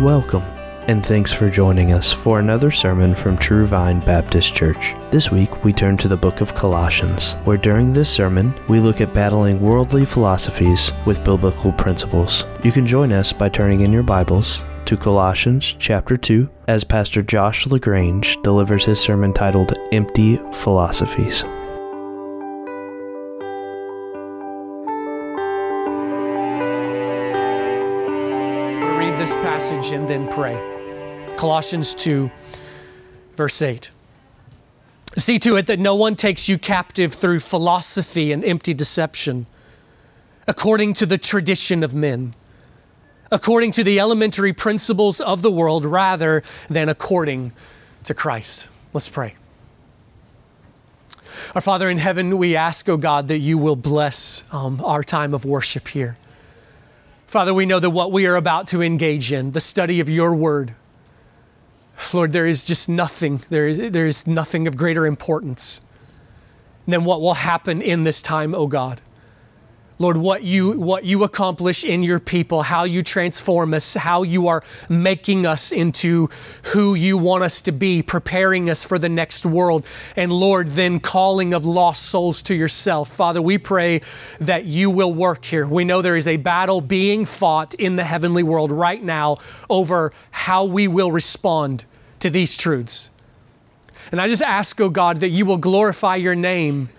Welcome, and thanks for joining us for another sermon from True Vine Baptist Church. This week, we turn to the book of Colossians, where during this sermon, we look at battling worldly philosophies with biblical principles. You can join us by turning in your Bibles to Colossians chapter 2 as Pastor Josh LaGrange delivers his sermon titled Empty Philosophies. Passage and then pray. Colossians 2, verse 8. See to it that no one takes you captive through philosophy and empty deception, according to the tradition of men, according to the elementary principles of the world, rather than according to Christ. Let's pray. Our Father in heaven, we ask, oh God, that you will bless um, our time of worship here. Father, we know that what we are about to engage in, the study of your word, Lord, there is just nothing, there is, there is nothing of greater importance than what will happen in this time, O oh God. Lord, what you, what you accomplish in your people, how you transform us, how you are making us into who you want us to be, preparing us for the next world, and Lord, then calling of lost souls to yourself. Father, we pray that you will work here. We know there is a battle being fought in the heavenly world right now over how we will respond to these truths. And I just ask, oh God, that you will glorify your name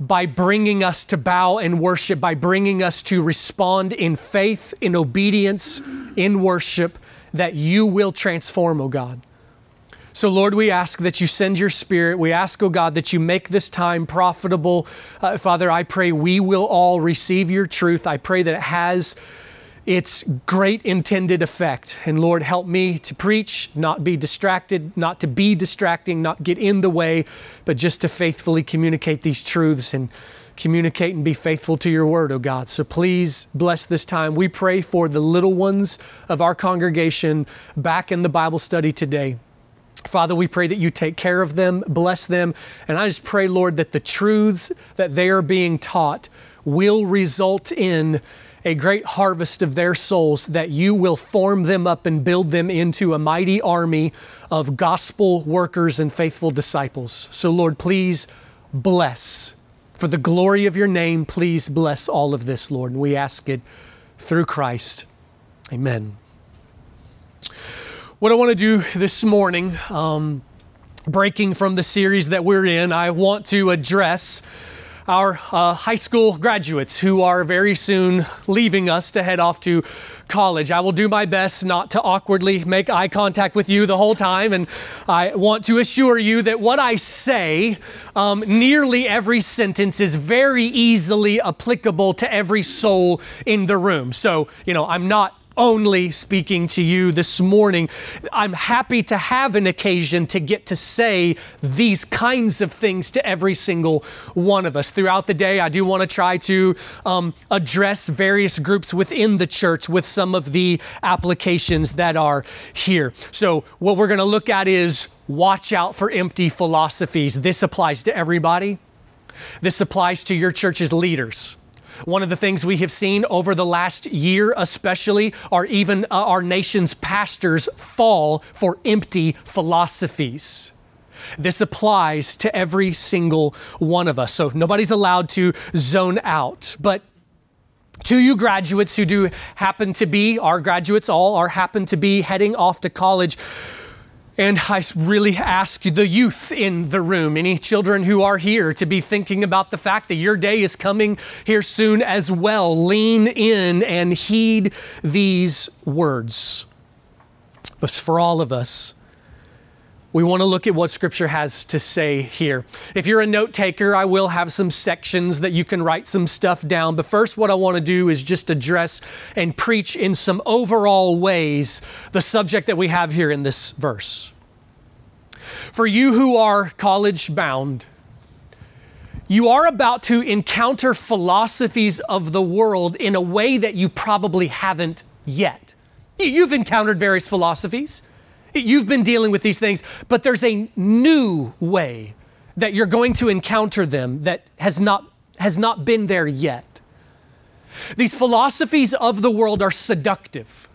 by bringing us to bow and worship, by bringing us to respond in faith, in obedience, in worship, that you will transform, O oh God. So, Lord, we ask that you send your spirit. We ask, oh God, that you make this time profitable. Uh, Father, I pray we will all receive your truth. I pray that it has its great intended effect. And Lord, help me to preach, not be distracted, not to be distracting, not get in the way, but just to faithfully communicate these truths and communicate and be faithful to your word, oh God. So please bless this time. We pray for the little ones of our congregation back in the Bible study today. Father, we pray that you take care of them, bless them, and I just pray, Lord, that the truths that they are being taught will result in a great harvest of their souls, that you will form them up and build them into a mighty army of gospel workers and faithful disciples. So, Lord, please bless. For the glory of your name, please bless all of this, Lord. And we ask it through Christ. Amen. What I want to do this morning, um, breaking from the series that we're in, I want to address our uh, high school graduates who are very soon leaving us to head off to college. I will do my best not to awkwardly make eye contact with you the whole time, and I want to assure you that what I say, um, nearly every sentence is very easily applicable to every soul in the room. So, you know, I'm not only speaking to you this morning. I'm happy to have an occasion to get to say these kinds of things to every single one of us. Throughout the day, I do want to try to um, address various groups within the church with some of the applications that are here. So, what we're going to look at is watch out for empty philosophies. This applies to everybody. This applies to your church's leaders. One of the things we have seen over the last year, especially, are even uh, our nation's pastors fall for empty philosophies. This applies to every single one of us. So nobody's allowed to zone out. But to you graduates who do happen to be, our graduates all are happen to be heading off to college, and I really ask the youth in the room, any children who are here, to be thinking about the fact that your day is coming here soon as well. Lean in and heed these words. But for all of us, we want to look at what Scripture has to say here. If you're a note taker, I will have some sections that you can write some stuff down. But first, what I want to do is just address and preach in some overall ways the subject that we have here in this verse. For you who are college bound, you are about to encounter philosophies of the world in a way that you probably haven't yet. You've encountered various philosophies. You've been dealing with these things, but there's a new way that you're going to encounter them that has not, has not been there yet. These philosophies of the world are seductive.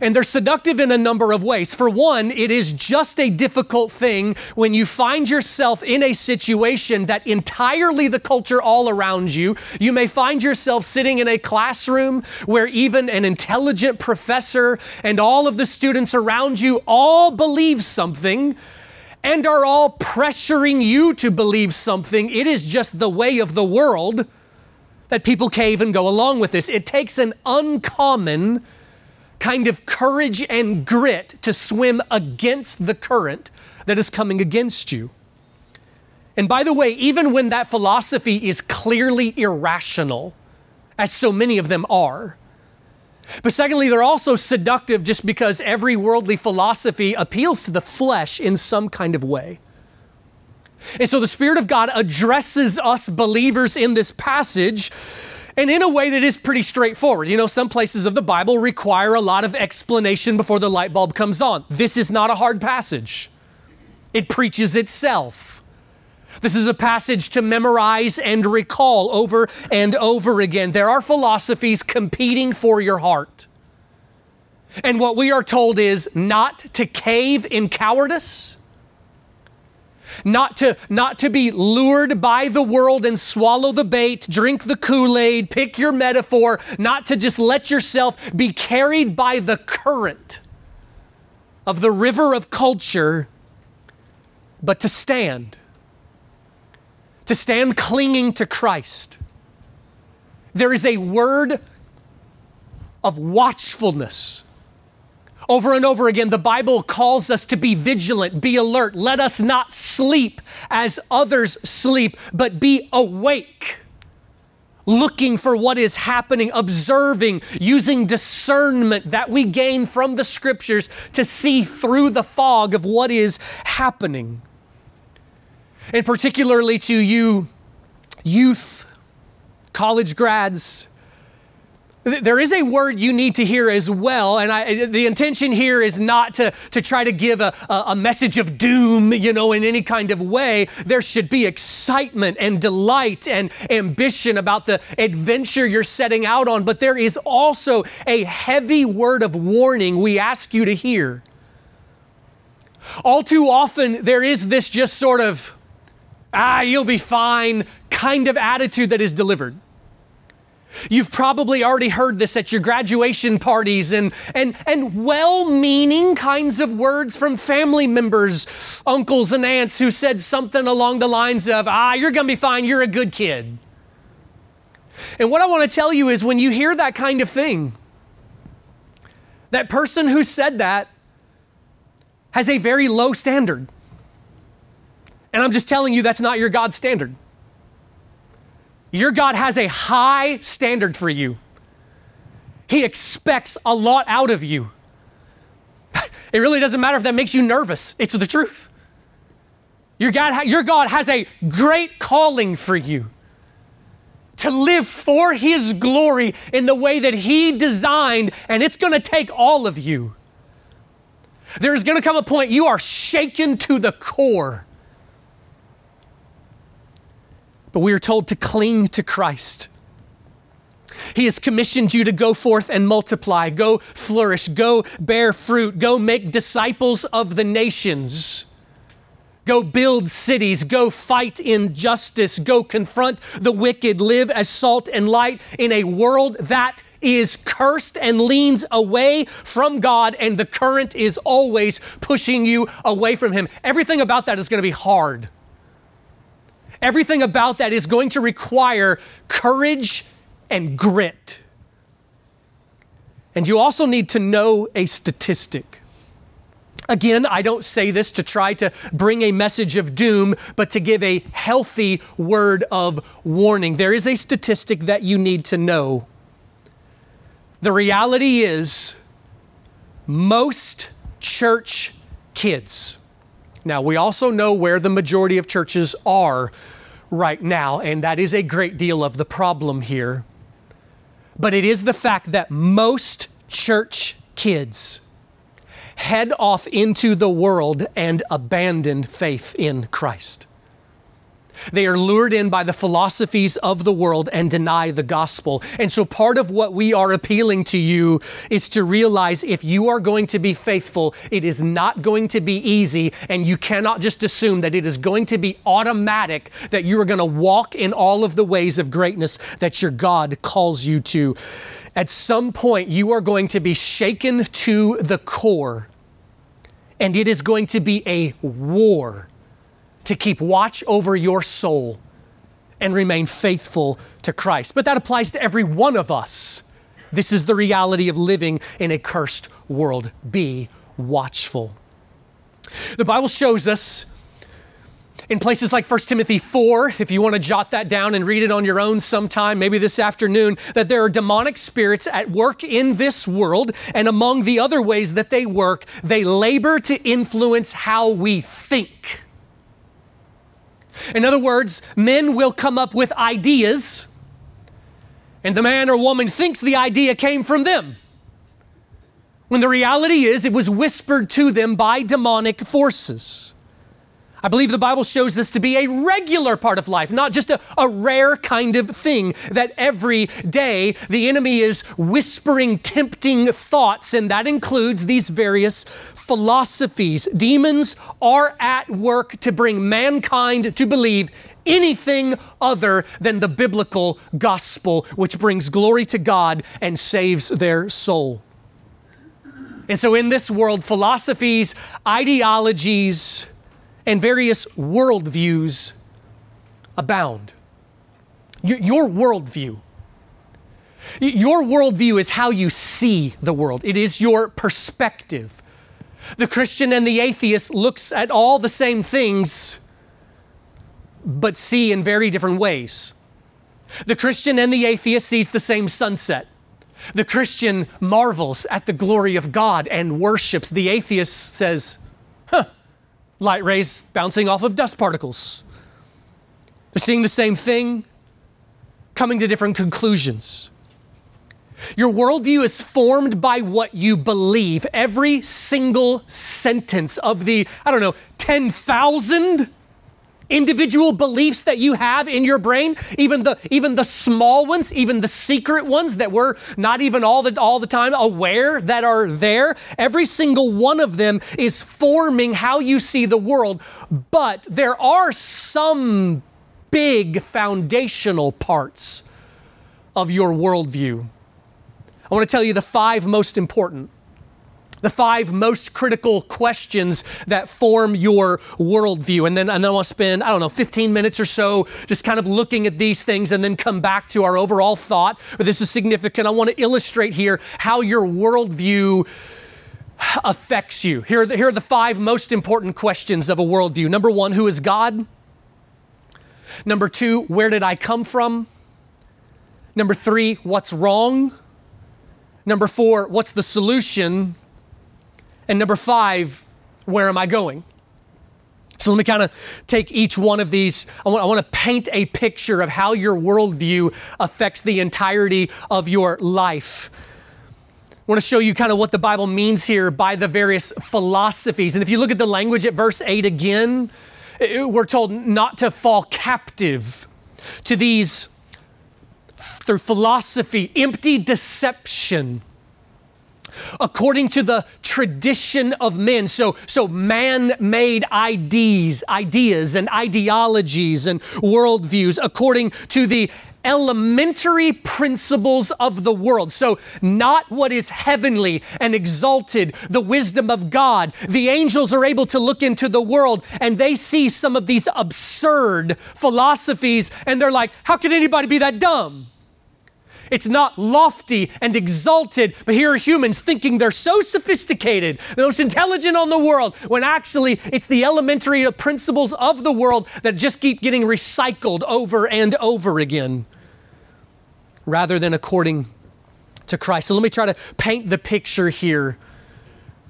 And they're seductive in a number of ways. For one, it is just a difficult thing when you find yourself in a situation that entirely the culture all around you, you may find yourself sitting in a classroom where even an intelligent professor and all of the students around you all believe something and are all pressuring you to believe something. It is just the way of the world that people cave and go along with this. It takes an uncommon kind of courage and grit to swim against the current that is coming against you. And by the way, even when that philosophy is clearly irrational, as so many of them are, but secondly, they're also seductive just because every worldly philosophy appeals to the flesh in some kind of way. And so the Spirit of God addresses us believers in this passage and in a way that is pretty straightforward. You know, some places of the Bible require a lot of explanation before the light bulb comes on. This is not a hard passage, it preaches itself. This is a passage to memorize and recall over and over again. There are philosophies competing for your heart. And what we are told is not to cave in cowardice, not to, not to be lured by the world and swallow the bait, drink the Kool Aid, pick your metaphor, not to just let yourself be carried by the current of the river of culture, but to stand, to stand clinging to Christ. There is a word of watchfulness over and over again, the Bible calls us to be vigilant, be alert. Let us not sleep as others sleep, but be awake, looking for what is happening, observing, using discernment that we gain from the scriptures to see through the fog of what is happening. And particularly to you, youth, college grads, there is a word you need to hear as well, and I, the intention here is not to, to try to give a, a message of doom, you know, in any kind of way. There should be excitement and delight and ambition about the adventure you're setting out on, but there is also a heavy word of warning we ask you to hear. All too often, there is this just sort of, ah, you'll be fine kind of attitude that is delivered. You've probably already heard this at your graduation parties and, and, and well meaning kinds of words from family members, uncles and aunts who said something along the lines of, ah, you're going to be fine, you're a good kid. And what I want to tell you is when you hear that kind of thing, that person who said that has a very low standard. And I'm just telling you that's not your God standard. Your God has a high standard for you. He expects a lot out of you. It really doesn't matter if that makes you nervous, it's the truth. Your God, your God has a great calling for you to live for His glory in the way that He designed, and it's going to take all of you. There's going to come a point you are shaken to the core but we are told to cling to Christ. He has commissioned you to go forth and multiply, go flourish, go bear fruit, go make disciples of the nations. Go build cities, go fight injustice, go confront the wicked, live as salt and light in a world that is cursed and leans away from God, and the current is always pushing you away from Him. Everything about that is going to be hard. Everything about that is going to require courage and grit. And you also need to know a statistic. Again, I don't say this to try to bring a message of doom, but to give a healthy word of warning. There is a statistic that you need to know. The reality is, most church kids now, we also know where the majority of churches are right now, and that is a great deal of the problem here. But it is the fact that most church kids head off into the world and abandon faith in Christ. They are lured in by the philosophies of the world and deny the gospel. And so, part of what we are appealing to you is to realize if you are going to be faithful, it is not going to be easy, and you cannot just assume that it is going to be automatic that you are going to walk in all of the ways of greatness that your God calls you to. At some point, you are going to be shaken to the core, and it is going to be a war to keep watch over your soul and remain faithful to Christ. But that applies to every one of us. This is the reality of living in a cursed world. Be watchful. The Bible shows us in places like 1 Timothy 4, if you want to jot that down and read it on your own sometime, maybe this afternoon, that there are demonic spirits at work in this world, and among the other ways that they work, they labor to influence how we think. In other words, men will come up with ideas, and the man or woman thinks the idea came from them. When the reality is, it was whispered to them by demonic forces. I believe the Bible shows this to be a regular part of life, not just a, a, rare kind of thing that every day the enemy is whispering tempting thoughts, and that includes these various philosophies. Demons are at work to bring mankind to believe anything other than the biblical gospel, which brings glory to God and saves their soul. And so, in this world, philosophies, ideologies, and various worldviews abound. Your worldview. Your worldview is how you see the world. It is your perspective. The Christian and the atheist looks at all the same things but see in very different ways. The Christian and the atheist sees the same sunset. The Christian marvels at the glory of God and worships. The atheist says, huh, light rays bouncing off of dust particles. They're seeing the same thing, coming to different conclusions. Your worldview is formed by what you believe. Every single sentence of the, I don't know, 10,000 individual beliefs that you have in your brain, even the even the small ones, even the secret ones that we're not even all the all the time aware that are there, every single one of them is forming how you see the world, but there are some big foundational parts of your worldview. I want to tell you the five most important the five most critical questions that form your worldview. And then, and then I want to spend, I don't know, 15 minutes or so just kind of looking at these things and then come back to our overall thought. But this is significant. I want to illustrate here how your worldview affects you. Here are, the, here are the five most important questions of a worldview. Number one, who is God? Number two, where did I come from? Number three, what's wrong? Number four, what's the solution? And number five, where am I going? So let me kind of take each one of these. I want, I want, to paint a picture of how your worldview affects the entirety of your life. I want to show you kind of what the Bible means here by the various philosophies. And if you look at the language at verse 8 again, it, we're told not to fall captive to these through philosophy, empty deception according to the tradition of men. So, so man-made ideas, ideas and ideologies and worldviews according to the elementary principles of the world. So, not what is heavenly and exalted, the wisdom of God. The angels are able to look into the world and they see some of these absurd philosophies and they're like, how could anybody be that dumb? It's not lofty and exalted, but here are humans thinking they're so sophisticated, the most intelligent on the world, when actually it's the elementary principles of the world that just keep getting recycled over and over again, rather than according to Christ. So let me try to paint the picture here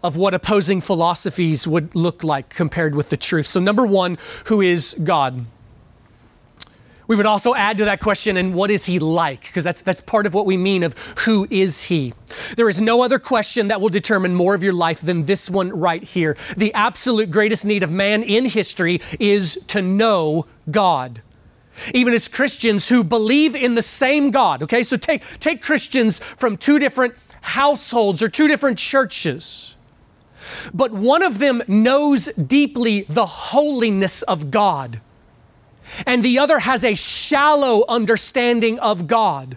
of what opposing philosophies would look like compared with the truth. So, number one, who is God? We would also add to that question, and what is he like? Because that's, that's part of what we mean of who is he. There is no other question that will determine more of your life than this one right here. The absolute greatest need of man in history is to know God. Even as Christians who believe in the same God, okay? So take, take Christians from two different households or two different churches. But one of them knows deeply the holiness of God and the other has a shallow understanding of God.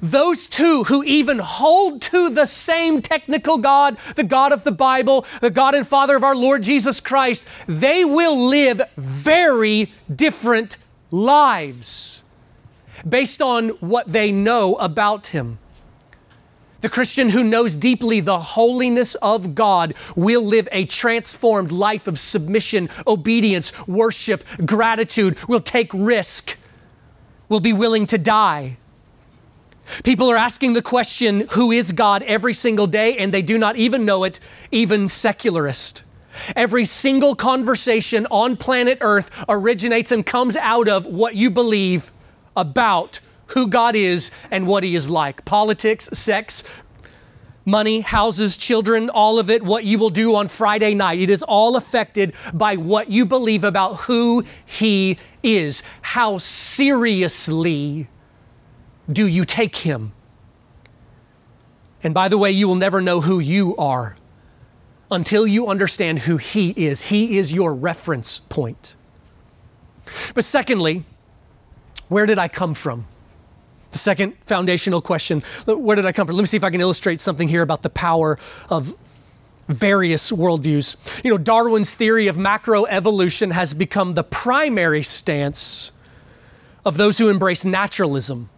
Those two who even hold to the same technical God, the God of the Bible, the God and Father of our Lord Jesus Christ, they will live very different lives based on what they know about Him. The Christian who knows deeply the holiness of God will live a transformed life of submission, obedience, worship, gratitude, will take risk, will be willing to die. People are asking the question, Who is God every single day, and they do not even know it, even secularist. Every single conversation on planet Earth originates and comes out of what you believe about who God is and what He is like. Politics, sex, money, houses, children, all of it, what you will do on Friday night. It is all affected by what you believe about who He is. How seriously do you take Him? And by the way, you will never know who you are until you understand who He is. He is your reference point. But secondly, where did I come from? The second foundational question where did I come from? Let me see if I can illustrate something here about the power of various worldviews. You know, Darwin's theory of macroevolution has become the primary stance of those who embrace naturalism.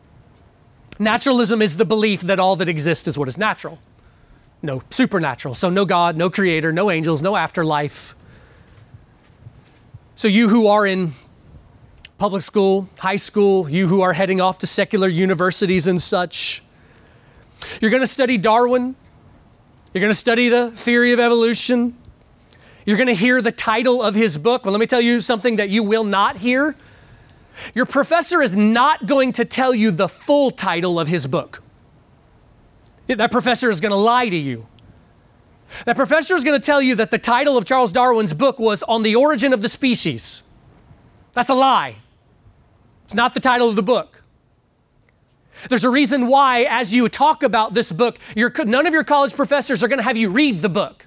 Naturalism is the belief that all that exists is what is natural, no supernatural. So, no God, no creator, no angels, no afterlife. So, you who are in public school, high school, you who are heading off to secular universities and such. You're going to study Darwin. You're going to study the theory of evolution. You're going to hear the title of his book. Well, let me tell you something that you will not hear. Your professor is not going to tell you the full title of his book. That professor is going to lie to you. That professor is going to tell you that the title of Charles Darwin's book was On the Origin of the Species. That's a lie. It's not the title of the book. There's a reason why, as you talk about this book, none of your college professors are going to have you read the book.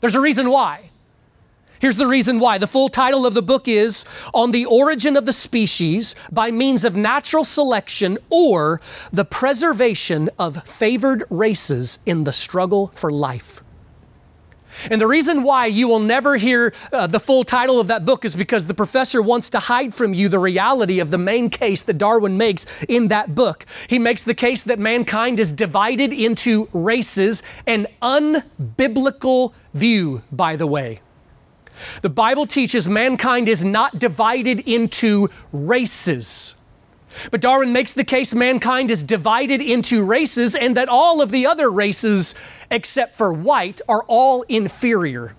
There's a reason why. Here's the reason why. The full title of the book is On the Origin of the Species by Means of Natural Selection or the Preservation of Favored Races in the Struggle for Life. And the reason why you will never hear uh, the full title of that book is because the professor wants to hide from you the reality of the main case that Darwin makes in that book. He makes the case that mankind is divided into races, an unbiblical view, by the way. The Bible teaches mankind is not divided into races. But Darwin makes the case mankind is divided into races and that all of the other races, except for white, are all inferior.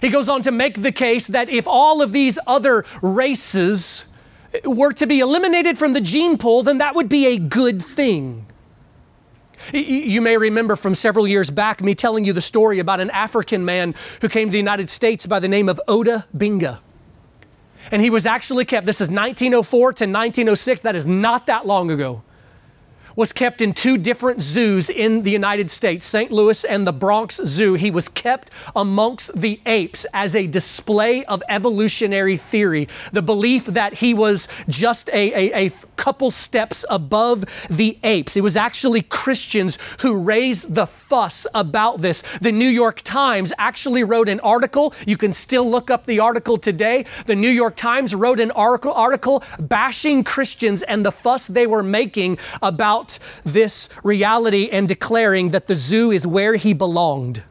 He goes on to make the case that if all of these other races eh, were to be eliminated from the gene pool, then that would be a good thing. You may remember from several years back me telling you the story about an African man who came to the United States by the name of Ota Benga. And he was actually kept, this is 1904 to 1906, that is not that long ago was kept in two different zoos in the United States, St. Louis and the Bronx Zoo. He was kept amongst the apes as a display of evolutionary theory, the belief that he was just a, a, a couple steps above the apes. It was actually Christians who raised the fuss about this. The New York Times actually wrote an article. You can still look up the article today. The New York Times wrote an article, article bashing Christians and the fuss they were making about this reality and declaring that the zoo is where he belonged.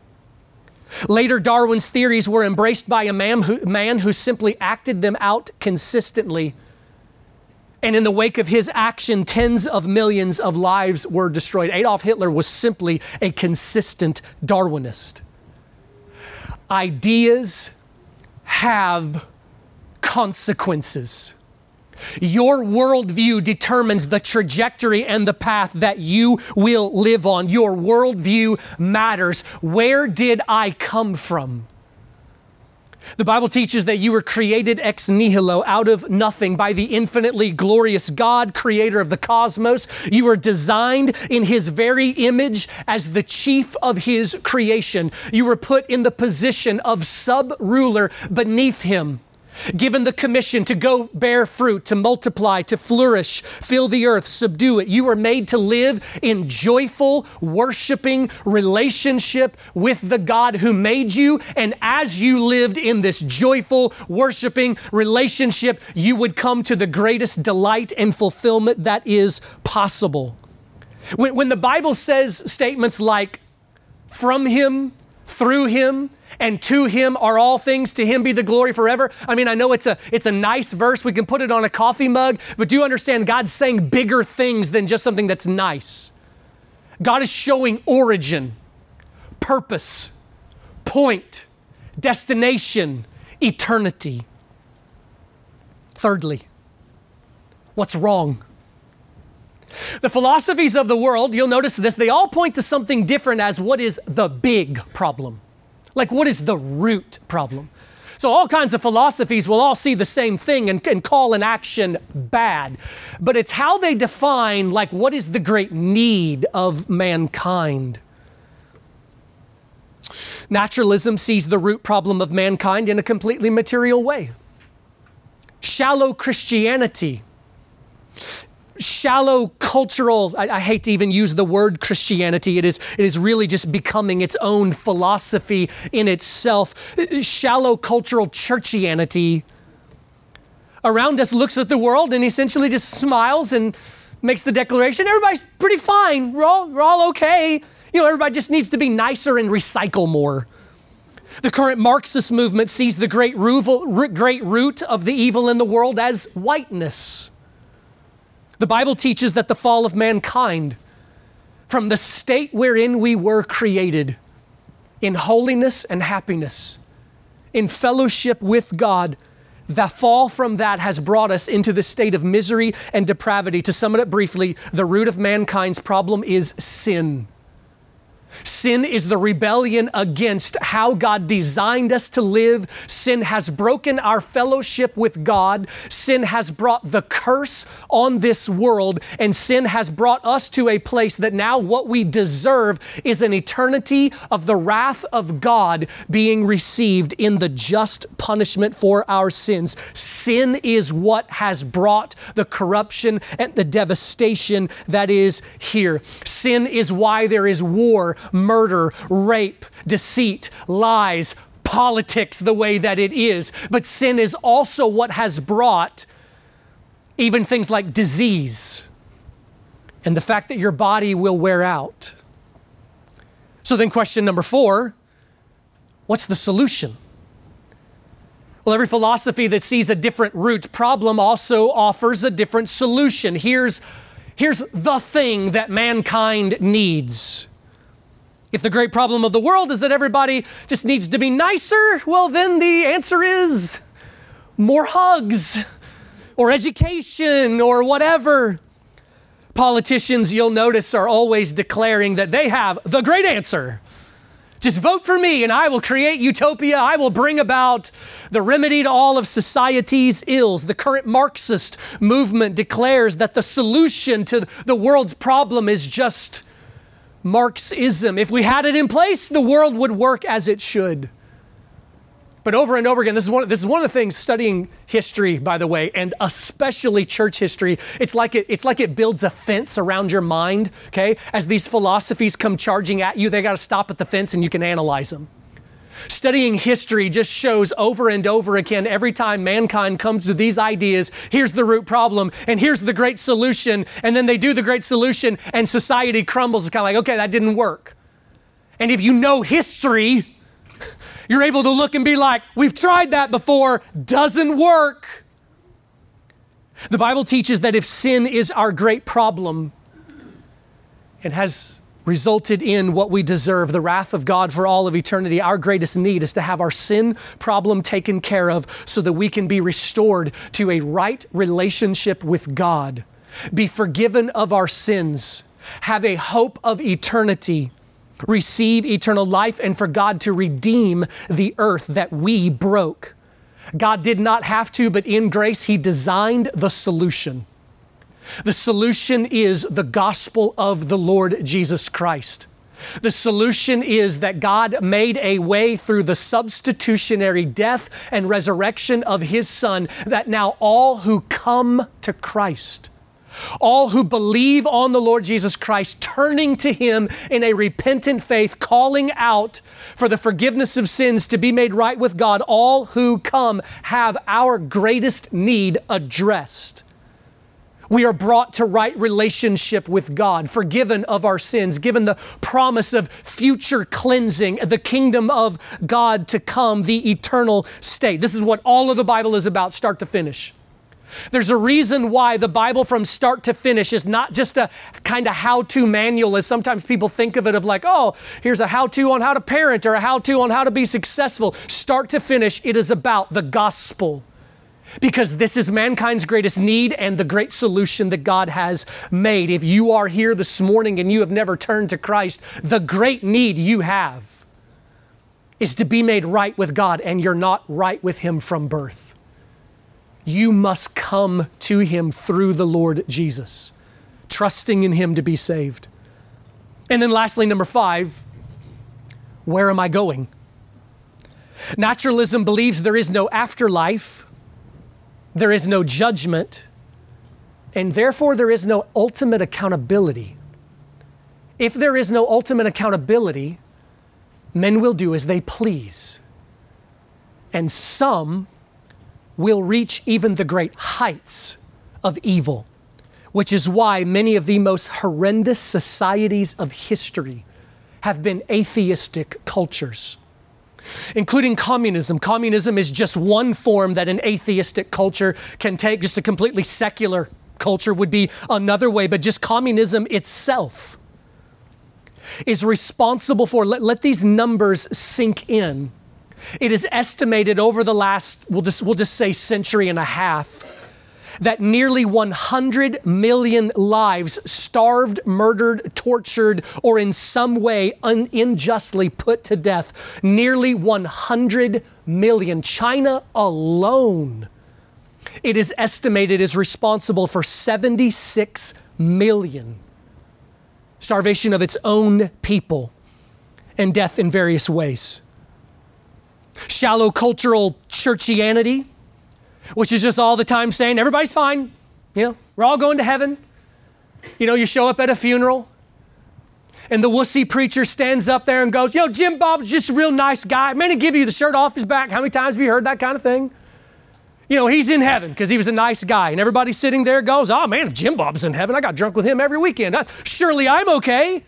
Later, Darwin's theories were embraced by a man who, man who simply acted them out consistently. And in the wake of his action, tens of millions of lives were destroyed. Adolf Hitler was simply a consistent Darwinist. Ideas have consequences. Your worldview determines the trajectory and the path that you will live on. Your worldview matters. Where did I come from? The Bible teaches that you were created ex nihilo, out of nothing, by the infinitely glorious God, creator of the cosmos. You were designed in his very image as the chief of his creation. You were put in the position of sub ruler beneath him given the commission to go bear fruit, to multiply, to flourish, fill the earth, subdue it. You are made to live in joyful, worshiping relationship with the God who made you. And as you lived in this joyful, worshiping relationship, you would come to the greatest delight and fulfillment that is possible. When, when the Bible says statements like, from Him, through Him, and to him are all things to him be the glory forever. I mean i know it's a it's a nice verse. We can put it on a coffee mug but do you understand god's saying bigger things than just something that's nice? God is showing origin purpose point destination eternity. Thirdly what's wrong? The philosophies of the world, you'll notice this, they all point to something different as what is the big problem. Like, what is the root problem? So, all kinds of philosophies will all see the same thing and, and, call an action bad. But it's how they define, like, what is the great need of mankind. Naturalism sees the root problem of mankind in a completely material way. Shallow Christianity shallow cultural I, I, hate to even use the word christianity it is it is really just becoming its own philosophy in itself. Uh, uh, shallow cultural churchianity around us looks at the world and essentially just smiles and makes the declaration everybody's pretty fine. We're all, we're all okay. You know everybody just needs to be nicer and recycle more. The current Marxist movement sees the great, great root of the evil in the world as whiteness. The Bible teaches that the fall of mankind from the state wherein we were created in holiness and happiness, in fellowship with God, the fall from that has brought us into the state of misery and depravity. To sum it up briefly, the root of mankind's problem is sin. Sin is the rebellion against how God designed us to live. Sin has broken our fellowship with God. Sin has brought the curse on this world, and sin has brought us to a place that now what we deserve is an eternity of the wrath of God being received in the just punishment for our sins. Sin is what has brought the corruption and the devastation that is here. Sin is why there is war murder, rape, deceit, lies, politics the way that it is. But sin is also what has brought even things like disease and the fact that your body will wear out. So then, question number four what's the solution? Well, every philosophy that sees a different root problem also offers a different solution. Here's, here's the thing that mankind needs. If the great problem of the world is that everybody just needs to be nicer, well, then the answer is more hugs or education or whatever. Politicians, you'll notice, are always declaring that they have the great answer. Just vote for me and I will create utopia. I will bring about the remedy to all of society's ills. The current Marxist movement declares that the solution to the world's problem is just Marxism. If we had it in place, the world would work as it should. But over and over again, this is one, this is one of the things studying history, by the way, and especially church history. It's like it, it's like it builds a fence around your mind, okay? As these philosophies come charging at you, they got to stop at the fence and you can analyze them. Studying history just shows over and over again every time mankind comes to these ideas here's the root problem and here's the great solution. And then they do the great solution and society crumbles. It's kind of like, okay, that didn't work. And if you know history, you're able to look and be like, we've tried that before, doesn't work. The Bible teaches that if sin is our great problem, it has resulted in what we deserve the wrath of God for all of eternity. Our greatest need is to have our sin problem taken care of so that we can be restored to a right relationship with God, be forgiven of our sins, have a hope of eternity. Receive eternal life and for God to redeem the earth that we broke. God did not have to, but in grace, He designed the solution. The solution is the gospel of the Lord Jesus Christ. The solution is that God made a way through the substitutionary death and resurrection of His Son that now all who come to Christ, all who believe on the Lord Jesus Christ, turning to Him in a repentant faith, calling out for the forgiveness of sins to be made right with God, all who come have our greatest need addressed. We are brought to right relationship with God, forgiven of our sins, given the promise of future cleansing, the kingdom of God to come, the eternal state. This is what all of the Bible is about, start to finish. There's a reason why the Bible from start to finish is not just a kind of how to manual, as sometimes people think of it, of like, oh, here's a how to on how to parent or a how to on how to be successful. Start to finish, it is about the gospel because this is mankind's greatest need and the great solution that God has made. If you are here this morning and you have never turned to Christ, the great need you have is to be made right with God, and you're not right with Him from birth. You must come to Him through the Lord Jesus, trusting in Him to be saved. And then, lastly, number five, where am I going? Naturalism believes there is no afterlife there is no judgment, and therefore there is no ultimate accountability. If there is no ultimate accountability, men will do as they please. And some will reach even the great heights of evil, which is why many of the most horrendous societies of history have been atheistic cultures including communism. Communism is just one form that an atheistic culture can take, just a completely secular culture would be another way, but just communism itself is responsible for, let, let these numbers sink in. It is estimated over the last, we'll just, we'll just say century and a half, that nearly 100 million lives starved, murdered, tortured, or in some way un- unjustly put to death. Nearly 100 million. China alone, it is estimated, is responsible for 76 million. Starvation of its own people and death in various ways. Shallow cultural churchianity which is just all the time saying everybody's fine. You know, we're all going to heaven. You know, you show up at a funeral and the wussy preacher stands up there and goes, Yo, Jim Bob's just a real nice guy. Man, he give you the shirt off his back. How many times have you heard that kind of thing? You know, he's in heaven because he was a nice guy. And everybody sitting there goes, Oh man, if Jim Bob's in heaven, I got drunk with him every weekend. Surely I'm okay.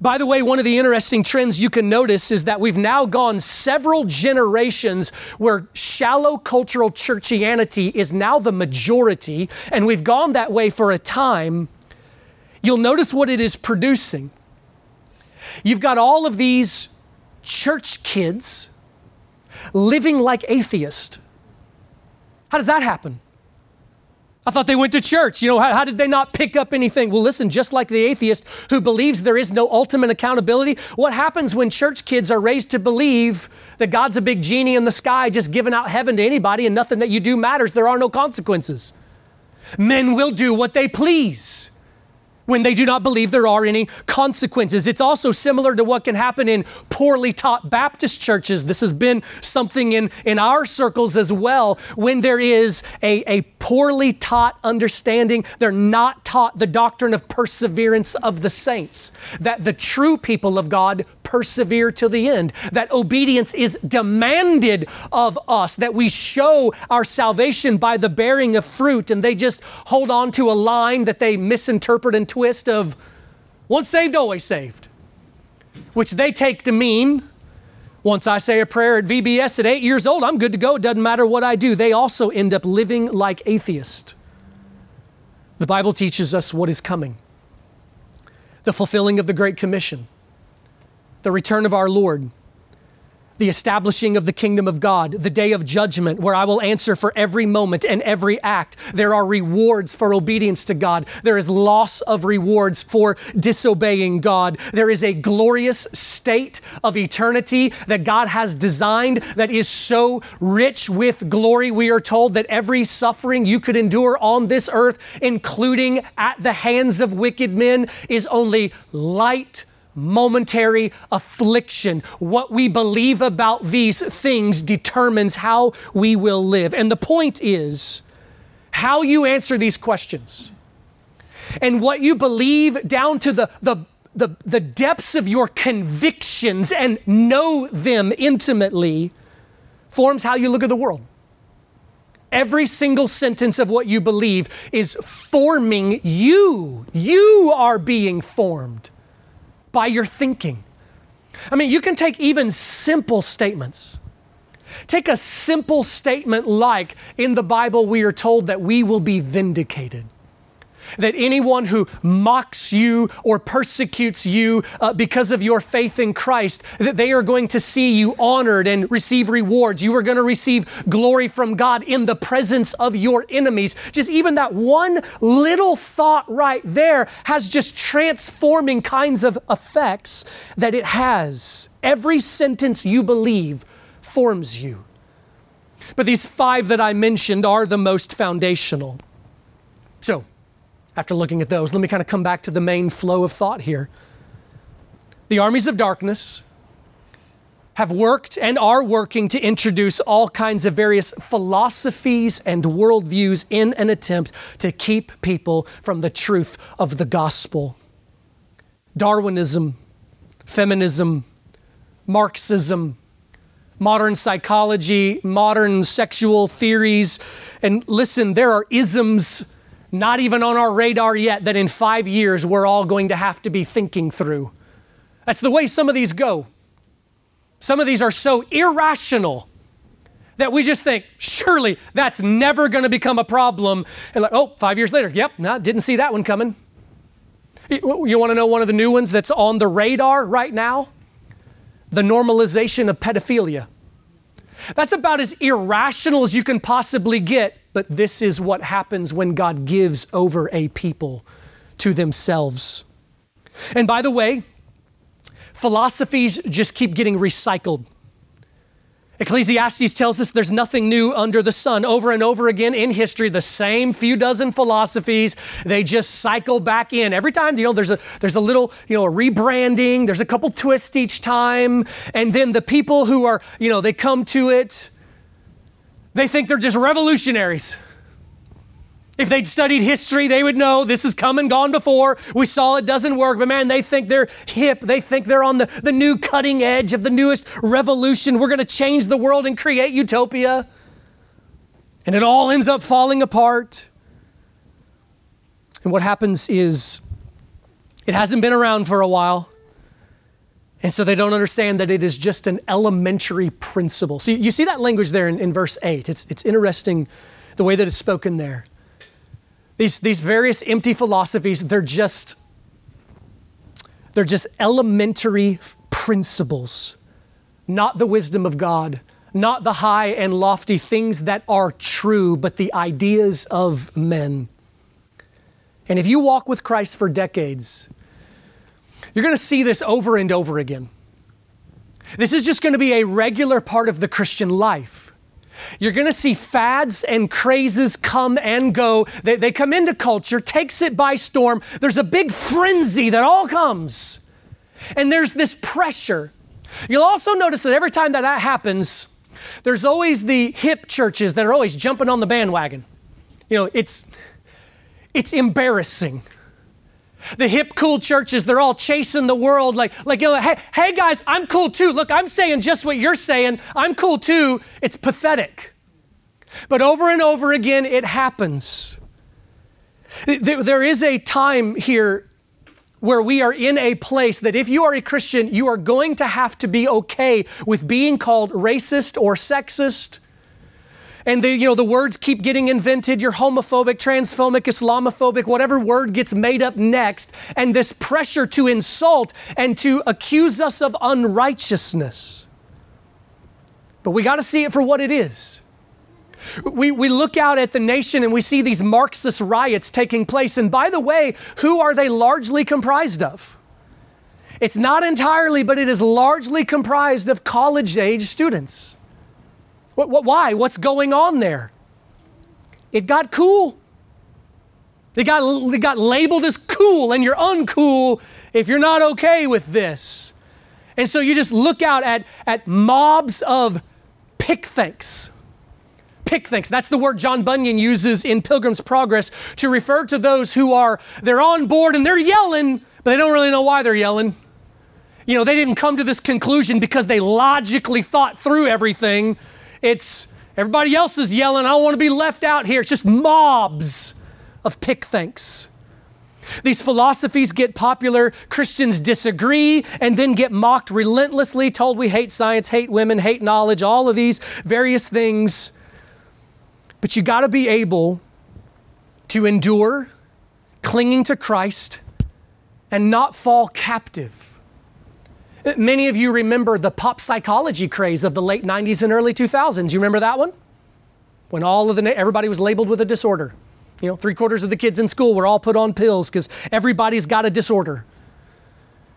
By the way, one of the interesting trends you can notice is that we've now gone several generations where shallow cultural churchianity is now the majority, and we've gone that way for a time. You'll notice what it is producing. You've got all of these church kids living like atheists. How does that happen? I thought they went to church. You know, how, how, did they not pick up anything? Well, listen, just like the atheist who believes there is no ultimate accountability, what happens when church kids are raised to believe that God's a big genie in the sky just giving out heaven to anybody and nothing that you do matters? There are no consequences. Men will do what they please when they do not believe there are any consequences. It's also similar to what can happen in poorly taught Baptist churches. This has been something in, in our circles as well. When there is a, a poorly taught understanding, they're not taught the doctrine of perseverance of the saints, that the true people of God persevere to the end, that obedience is demanded of us, that we show our salvation by the bearing of fruit, and they just hold on to a line that they misinterpret and twist of once saved, always saved, which they take to mean once I say a prayer at VBS at eight years old, I'm good to go. It doesn't matter what I do. They also end up living like atheists. The Bible teaches us what is coming. the fulfilling of the Great Commission, the return of our Lord, the establishing of the kingdom of God, the day of judgment, where I will answer for every moment and every act. There are rewards for obedience to God. There is loss of rewards for disobeying God. There is a glorious state of eternity that God has designed that is so rich with glory. We are told that every suffering you could endure on this earth, including at the hands of wicked men, is only light momentary affliction. What we believe about these things determines how we will live. And the point is how you answer these questions and what you believe down to the, the, the, the depths of your convictions and know them intimately forms how you look at the world. Every single sentence of what you believe is forming you. You are being formed by your thinking. I mean, you can take even simple statements. Take a simple statement like in the Bible, we are told that we will be vindicated that anyone who mocks you or persecutes you uh, because of your faith in Christ, that they are going to see you honored and receive rewards. You are going to receive glory from God in the presence of your enemies. Just even that one little thought right there has just transforming kinds of effects that it has. Every sentence you believe forms you. But these five that I mentioned are the most foundational. So, after looking at those, let me kind of come back to the main flow of thought here. The armies of darkness have worked and are working to introduce all kinds of various philosophies and worldviews in an attempt to keep people from the truth of the gospel. Darwinism, feminism, Marxism, modern psychology, modern sexual theories. And listen, there are isms not even on our radar yet, that in five years we're all going to have to be thinking through. That's the way some of these go. Some of these are so irrational that we just think, surely that's never going to become a problem. And like, oh, five years later, yep, no, didn't see that one coming. You want to know one of the new ones that's on the radar right now? The normalization of pedophilia. That's about as irrational as you can possibly get but this is what happens when God gives over a people to themselves. And by the way, philosophies just keep getting recycled. Ecclesiastes tells us there's nothing new under the sun. Over and over again in history, the same few dozen philosophies, they just cycle back in. Every time, you know, there's a there's a little, you know, a rebranding, there's a couple twists each time, and then the people who are, you know, they come to it they think they're just revolutionaries. If they'd studied history, they would know this has come and gone before. We saw it doesn't work, but man, they think they're hip. They think they're on the, the new cutting edge of the newest revolution. We're going to change the world and create utopia. And it all ends up falling apart. And what happens is it hasn't been around for a while. And so they don't understand that it is just an elementary principle. See, you see that language there in, in verse 8. It's, it's interesting the way that it's spoken there. These, these various empty philosophies, they're just, they're just elementary principles, not the wisdom of God, not the high and lofty things that are true, but the ideas of men. And if you walk with Christ for decades, you're going to see this over and over again. This is just going to be a regular part of the Christian life. You're going to see fads and crazes come and go. They, they come into culture, takes it by storm. There's a big frenzy that all comes. And there's this pressure. You'll also notice that every time that that happens, there's always the hip churches that are always jumping on the bandwagon. You know, it's it's embarrassing the hip cool churches they're all chasing the world like like you know hey hey guys i'm cool too. Look i'm saying just what you're saying. I'm cool too. It's pathetic. But over and over again it happens. There is a time here where we are in a place that if you are a Christian, you are going to have to be okay with being called racist or sexist and the, you know, the words keep getting invented. You're homophobic, transphobic, Islamophobic, whatever word gets made up next. And this pressure to insult and to accuse us of unrighteousness. But we got to see it for what it is. We, we look out at the nation and we see these Marxist riots taking place. And by the way, who are they largely comprised of? It's not entirely, but it is largely comprised of college age students. What, what, why? What's going on there? It got cool. They got, they got labeled as cool, and you're uncool if you're not okay with this. And so you just look out at, at mobs of pickthanks. Pickthanks. That's the word John Bunyan uses in Pilgrim's Progress to refer to those who are, they're on board and they're yelling, but they don't really know why they're yelling. You know, they didn't come to this conclusion because they logically thought through everything. It's everybody else is yelling, I don't want to be left out here. It's just mobs of pickthanks. These philosophies get popular, Christians disagree, and then get mocked relentlessly, told we hate science, hate women, hate knowledge, all of these various things. But you got to be able to endure, clinging to Christ, and not fall captive Many of you remember the pop psychology craze of the late 90s and early 2000s. You remember that one? When all of the everybody was labeled with a disorder. You know, three quarters of the kids in school were all put on pills because everybody's got a disorder.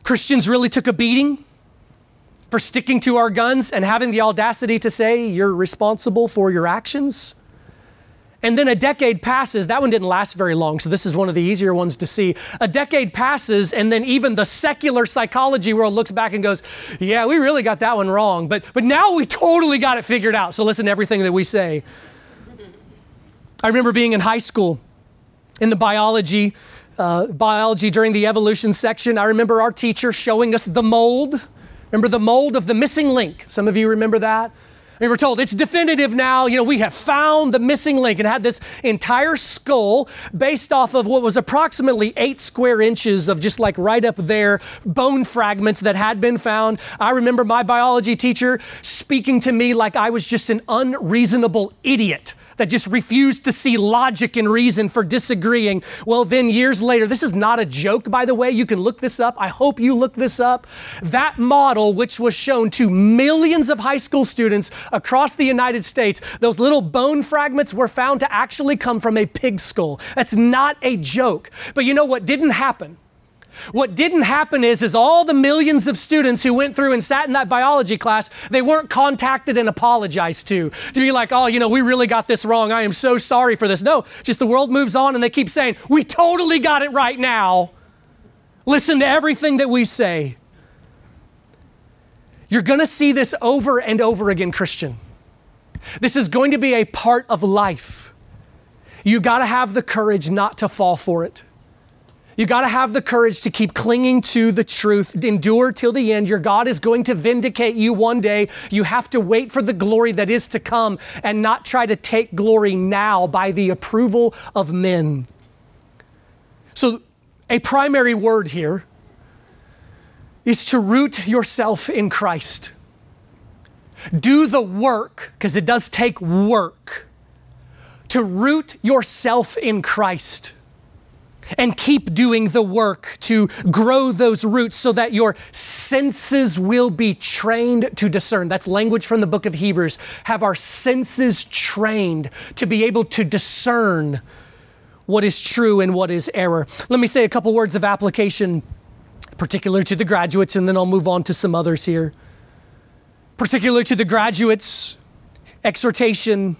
Christians really took a beating for sticking to our guns and having the audacity to say you're responsible for your actions. And then a decade passes. That one didn't last very long, so this is one of the easier ones to see. A decade passes, and then even the secular psychology world looks back and goes, Yeah, we really got that one wrong. But, but now we totally got it figured out. So listen to everything that we say. I remember being in high school in the biology. Uh, biology during the evolution section. I remember our teacher showing us the mold. Remember the mold of the missing link? Some of you remember that? We were told it's definitive now. You know, we have found the missing link and had this entire skull based off of what was approximately eight square inches of just like right up there bone fragments that had been found. I remember my biology teacher speaking to me like I was just an unreasonable idiot that just refuse to see logic and reason for disagreeing. Well, then years later, this is not a joke, by the way. You can look this up. I hope you look this up. That model, which was shown to millions of high school students across the United States, those little bone fragments were found to actually come from a pig skull. That's not a joke. But you know what didn't happen? What didn't happen is, is all the millions of students who went through and sat in that biology class, they weren't contacted and apologized to. To be like, oh, you know, we really got this wrong. I am so sorry for this. No, just the world moves on and they keep saying, we totally got it right now. Listen to everything that we say. You're going to see this over and over again, Christian. This is going to be a part of life. You got to have the courage not to fall for it. You got to have the courage to keep clinging to the truth, endure till the end. Your God is going to vindicate you one day. You have to wait for the glory that is to come and not try to take glory now by the approval of men. So, a primary word here is to root yourself in Christ. Do the work, because it does take work, to root yourself in Christ and keep doing the work to grow those roots so that your senses will be trained to discern. That's language from the book of Hebrews. Have our senses trained to be able to discern what is true and what is error. Let me say a couple words of application, particular to the graduates, and then I'll move on to some others here. Particular to the graduates, exhortation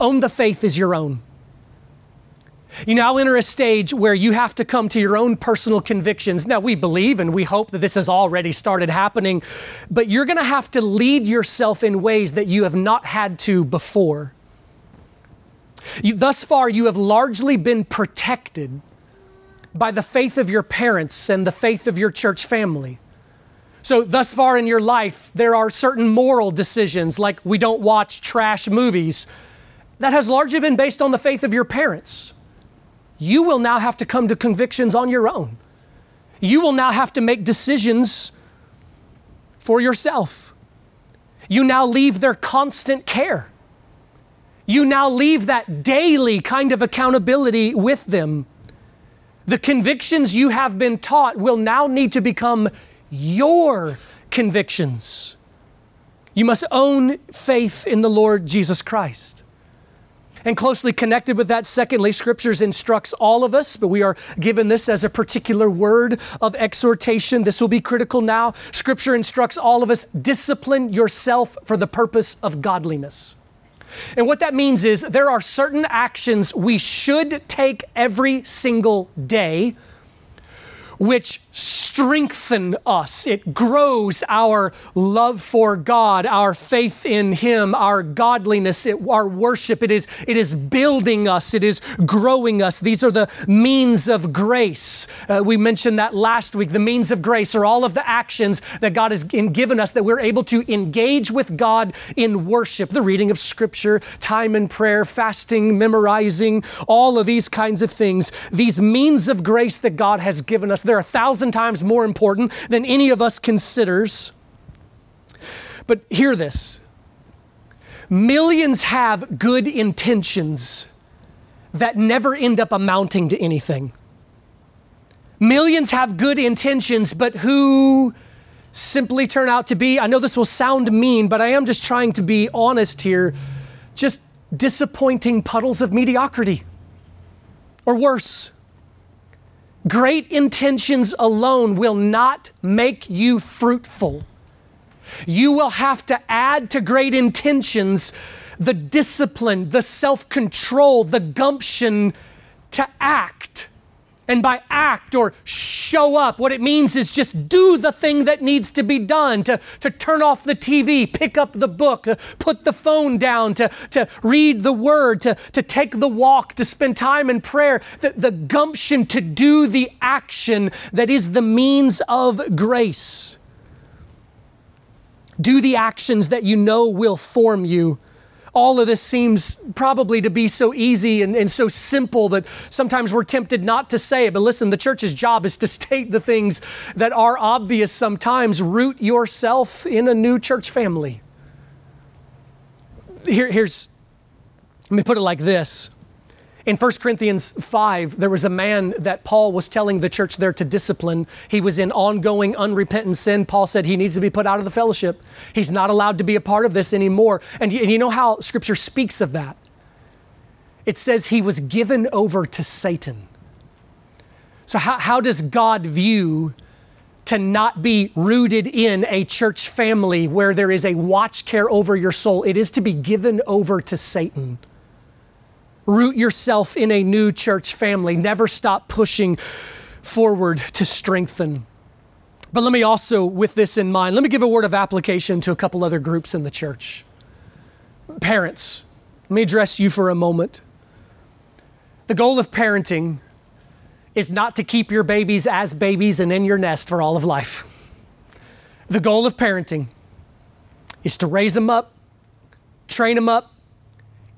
own the faith as your own. You now enter a stage where you have to come to your own personal convictions. Now, we believe and we hope that this has already started happening, but you're going to have to lead yourself in ways that you have not had to before. You, thus far, you have largely been protected by the faith of your parents and the faith of your church family. So, thus far in your life, there are certain moral decisions, like we don't watch trash movies. That has largely been based on the faith of your parents you will now have to come to convictions on your own. You will now have to make decisions for yourself. You now leave their constant care. You now leave that daily kind of accountability with them. The convictions you have been taught will now need to become your convictions. You must own faith in the Lord Jesus Christ. And closely connected with that, secondly, scriptures instructs all of us, but we are given this as a particular word of exhortation. This will be critical now. Scripture instructs all of us discipline yourself for the purpose of godliness. And what that means is there are certain actions we should take every single day which strengthen us. It grows our love for God, our faith in Him, our godliness, it, our worship. It is, it is building us, it is growing us. These are the means of grace. Uh, we mentioned that last week. The means of grace are all of the actions that God has given us that we're able to engage with God in worship, the reading of Scripture, time in prayer, fasting, memorizing, all of these kinds of things. These means of grace that God has given us they're a thousand times more important than any of us considers. But hear this millions have good intentions that never end up amounting to anything. Millions have good intentions, but who simply turn out to be, I know this will sound mean, but I am just trying to be honest here, just disappointing puddles of mediocrity. Or worse. Great intentions alone will not make you fruitful. You will have to add to great intentions the discipline, the self control, the gumption to act and by act or show up, what it means is just do the thing that needs to be done to, to turn off the TV, pick up the book, uh, put the phone down, to, to read the word, to, to take the walk, to spend time in prayer. The, the gumption to do the action that is the means of grace. Do the actions that you know will form you all of this seems probably to be so easy and, and, so simple, but sometimes we're tempted not to say it. But listen, the church's job is to state the things that are obvious sometimes. Root yourself in a new church family. Here, here's, let me put it like this in 1 Corinthians 5, there was a man that Paul was telling the church there to discipline. He was in ongoing unrepentant sin. Paul said he needs to be put out of the fellowship. He's not allowed to be a part of this anymore. And you, and you know how Scripture speaks of that? It says he was given over to Satan. So, how, how does God view to not be rooted in a church family where there is a watch care over your soul? It is to be given over to Satan. Root yourself in a new church family. Never stop pushing forward to strengthen. But let me also, with this in mind, let me give a word of application to a couple other groups in the church. Parents, let me address you for a moment. The goal of parenting is not to keep your babies as babies and in your nest for all of life. The goal of parenting is to raise them up, train them up,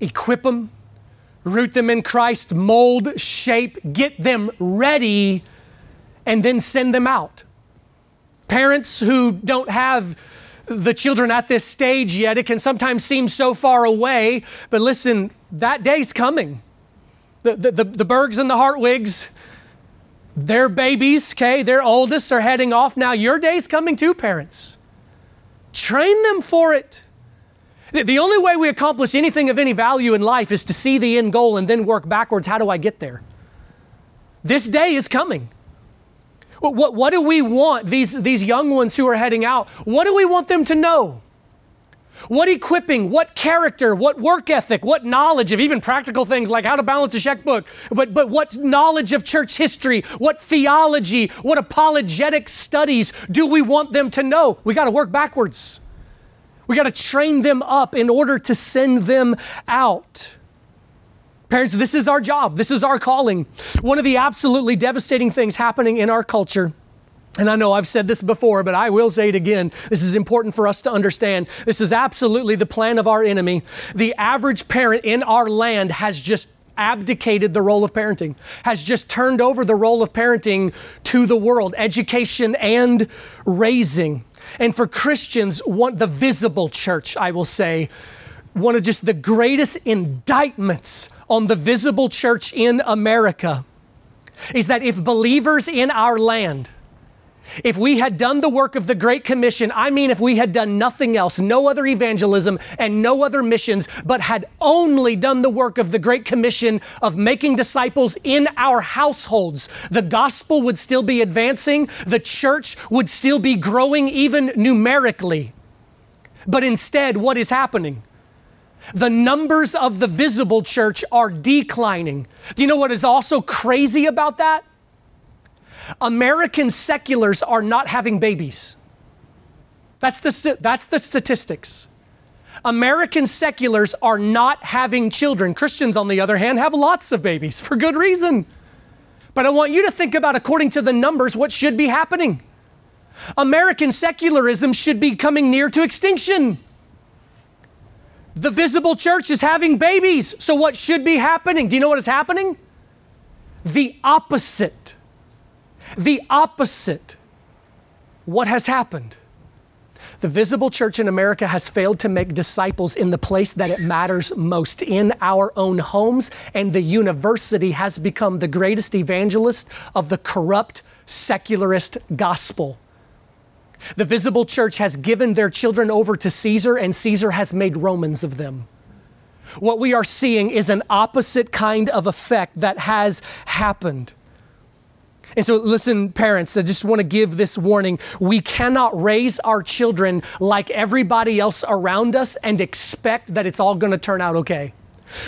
equip them, root them in Christ, mold, shape, get them ready, and then send them out. Parents who don't have the children at this stage yet, it can sometimes seem so far away, but listen, that day's coming. The, the, the, the Bergs and the Hartwigs, their babies, okay, their oldest are heading off. Now your day's coming too, parents. Train them for it. The only way we accomplish anything of any value in life is to see the end goal and then work backwards. How do I get there? This day is coming. What, what, what, do we want these, these young ones who are heading out? What do we want them to know? What equipping, what character, what work ethic, what knowledge of even practical things like how to balance a checkbook, but, but what knowledge of church history, what theology, what apologetic studies do we want them to know? We got to work backwards. We got to train them up in order to send them out. Parents, this is our job. This is our calling. One of the absolutely devastating things happening in our culture and I know I've said this before, but I will say it again. This is important for us to understand. This is absolutely the plan of our enemy. The average parent in our land has just abdicated the role of parenting, has just turned over the role of parenting to the world, education and raising. And for Christians, want the visible church, I will say, one of just the greatest indictments on the visible church in America is that if believers in our land, if we had done the work of the Great Commission, I mean, if we had done nothing else, no other evangelism and no other missions, but had only done the work of the Great Commission of making disciples in our households, the gospel would still be advancing, the church would still be growing, even numerically. But instead, what is happening? The numbers of the visible church are declining. Do you know what is also crazy about that? American seculars are not having babies. That's the, that's the statistics. American seculars are not having children. Christians, on the other hand, have lots of babies for good reason. But I want you to think about, according to the numbers, what should be happening. American secularism should be coming near to extinction. The visible church is having babies. So, what should be happening? Do you know what is happening? The opposite. The opposite. What has happened? The visible church in America has failed to make disciples in the place that it matters most, in our own homes, and the university has become the greatest evangelist of the corrupt, secularist gospel. The visible church has given their children over to Caesar, and Caesar has made Romans of them. What we are seeing is an opposite kind of effect that has happened. And so, listen, parents, I just want to give this warning. We cannot raise our children like everybody else around us and expect that it's all going to turn out okay.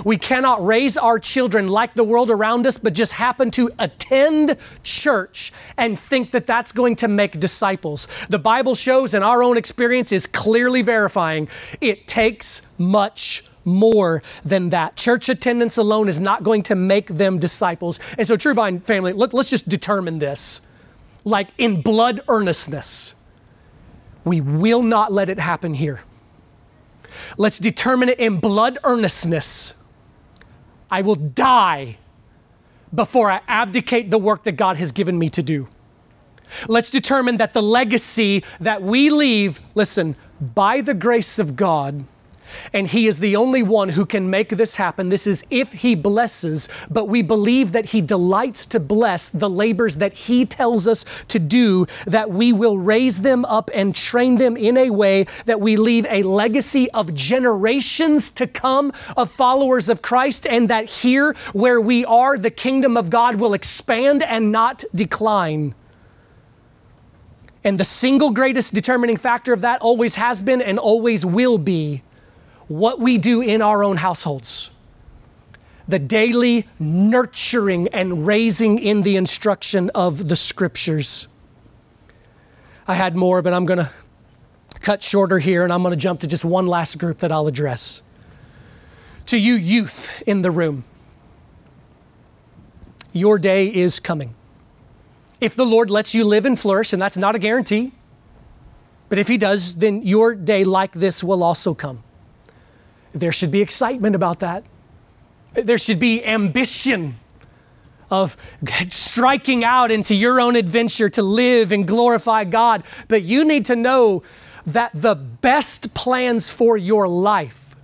We cannot raise our children like the world around us, but just happen to attend church and think that that's going to make disciples. The Bible shows, and our own experience is clearly verifying, it takes much more than that. Church attendance alone is not going to make them disciples. And so, True Vine family, let, us just determine this like in blood earnestness. We will not let it happen here. Let's determine it in blood earnestness. I will die before I abdicate the work that God has given me to do. Let's determine that the legacy that we leave, listen, by the grace of God, and He is the only one who can make this happen. This is if He blesses, but we believe that He delights to bless the labors that He tells us to do, that we will raise them up and train them in a way that we leave a legacy of generations to come of followers of Christ, and that here where we are, the kingdom of God will expand and not decline. And the single greatest determining factor of that always has been and always will be what we do in our own households. The daily nurturing and raising in the instruction of the scriptures. I had more, but I'm going to cut shorter here and I'm going to jump to just one last group that I'll address. To you, youth in the room, your day is coming. If the Lord lets you live and flourish, and that's not a guarantee, but if He does, then your day like this will also come. There should be excitement about that. There should be ambition of striking out into your own adventure to live and glorify God. But you need to know that the best plans for your life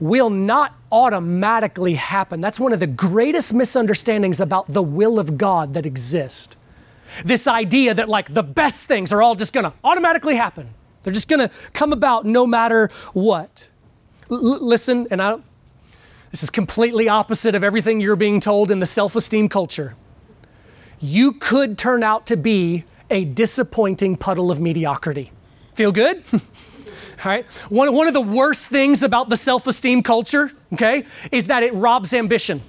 will not automatically happen. That's one of the greatest misunderstandings about the will of God that exist. This idea that, like, the best things are all just gonna automatically happen, they're just gonna come about no matter what. Listen, and I, this is completely opposite of everything you're being told in the self esteem culture. You could turn out to be a disappointing puddle of mediocrity. Feel good? All right. One, one of the worst things about the self esteem culture, okay, is that it robs ambition.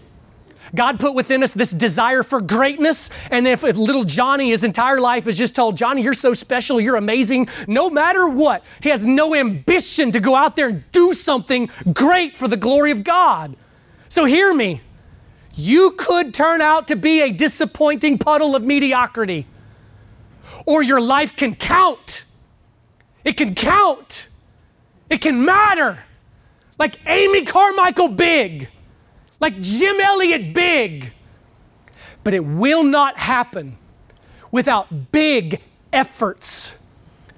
God put within us this desire for greatness. And if little Johnny, his entire life is just told, Johnny, you're so special, you're amazing, no matter what, he has no ambition to go out there and do something great for the glory of God. So hear me. You could turn out to be a disappointing puddle of mediocrity, or your life can count. It can count. It can matter. Like Amy Carmichael Big like Jim Elliot big. But it will not happen without big efforts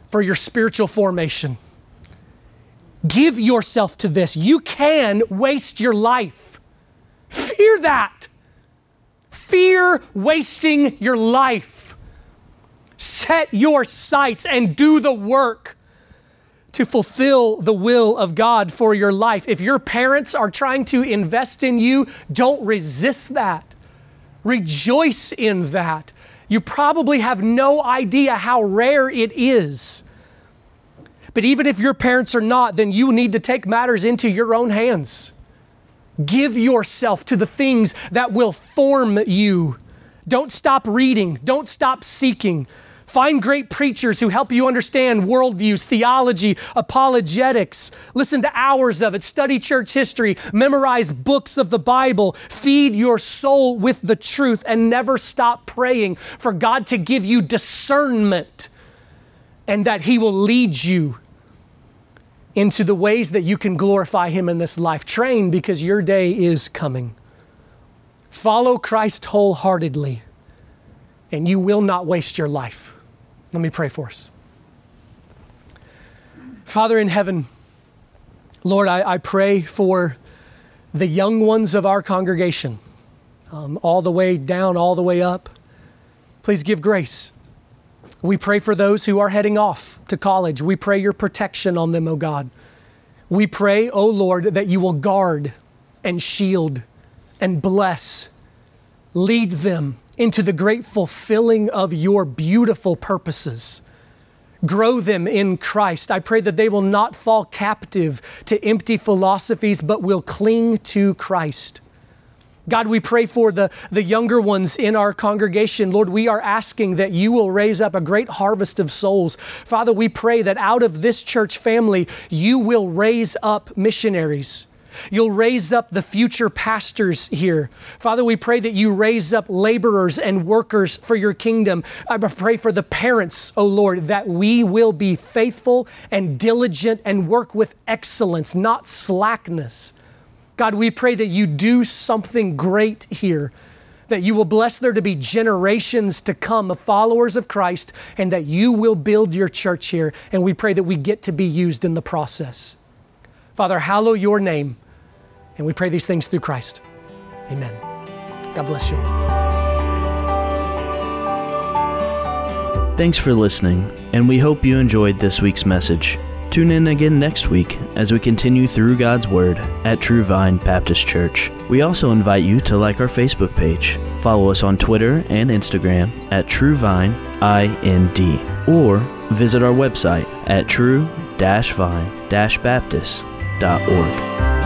for your spiritual formation. Give yourself to this. You can waste your life. Fear that. Fear wasting your life. Set your sights and do the work to fulfill the will of God for your life. If your parents are trying to invest in you, don't resist that. Rejoice in that. You probably have no idea how rare it is. But even if your parents are not, then you need to take matters into your own hands. Give yourself to the things that will form you. Don't stop reading, don't stop seeking. Find great preachers who help you understand worldviews, theology, apologetics. Listen to hours of it. Study church history. Memorize books of the Bible. Feed your soul with the truth and never stop praying for God to give you discernment and that He will lead you into the ways that you can glorify Him in this life. Train because your day is coming. Follow Christ wholeheartedly, and you will not waste your life. Let me pray for us. Father in heaven, Lord, I, I pray for the young ones of our congregation, um, all the way down, all the way up. Please give grace. We pray for those who are heading off to college. We pray your protection on them, O oh God. We pray, O oh Lord, that you will guard and shield and bless, lead them into the great fulfilling of your beautiful purposes. Grow them in Christ. I pray that they will not fall captive to empty philosophies, but will cling to Christ. God, we pray for the, the younger ones in our congregation. Lord, we are asking that you will raise up a great harvest of souls. Father, we pray that out of this church family, you will raise up missionaries You'll raise up the future pastors here. Father, we pray that you raise up laborers and workers for your kingdom. I pray for the parents, O oh Lord, that we will be faithful and diligent and work with excellence, not slackness. God, we pray that you do something great here, that you will bless there to be generations to come of followers of Christ, and that you will build your church here. And we pray that we get to be used in the process. Father, hallow your name. And we pray these things through Christ. Amen. God bless you. Thanks for listening, and we hope you enjoyed this week's message. Tune in again next week as we continue through God's Word at True Vine Baptist Church. We also invite you to like our Facebook page, follow us on Twitter and Instagram at TrueVine IND, or visit our website at true-vine-baptist.org.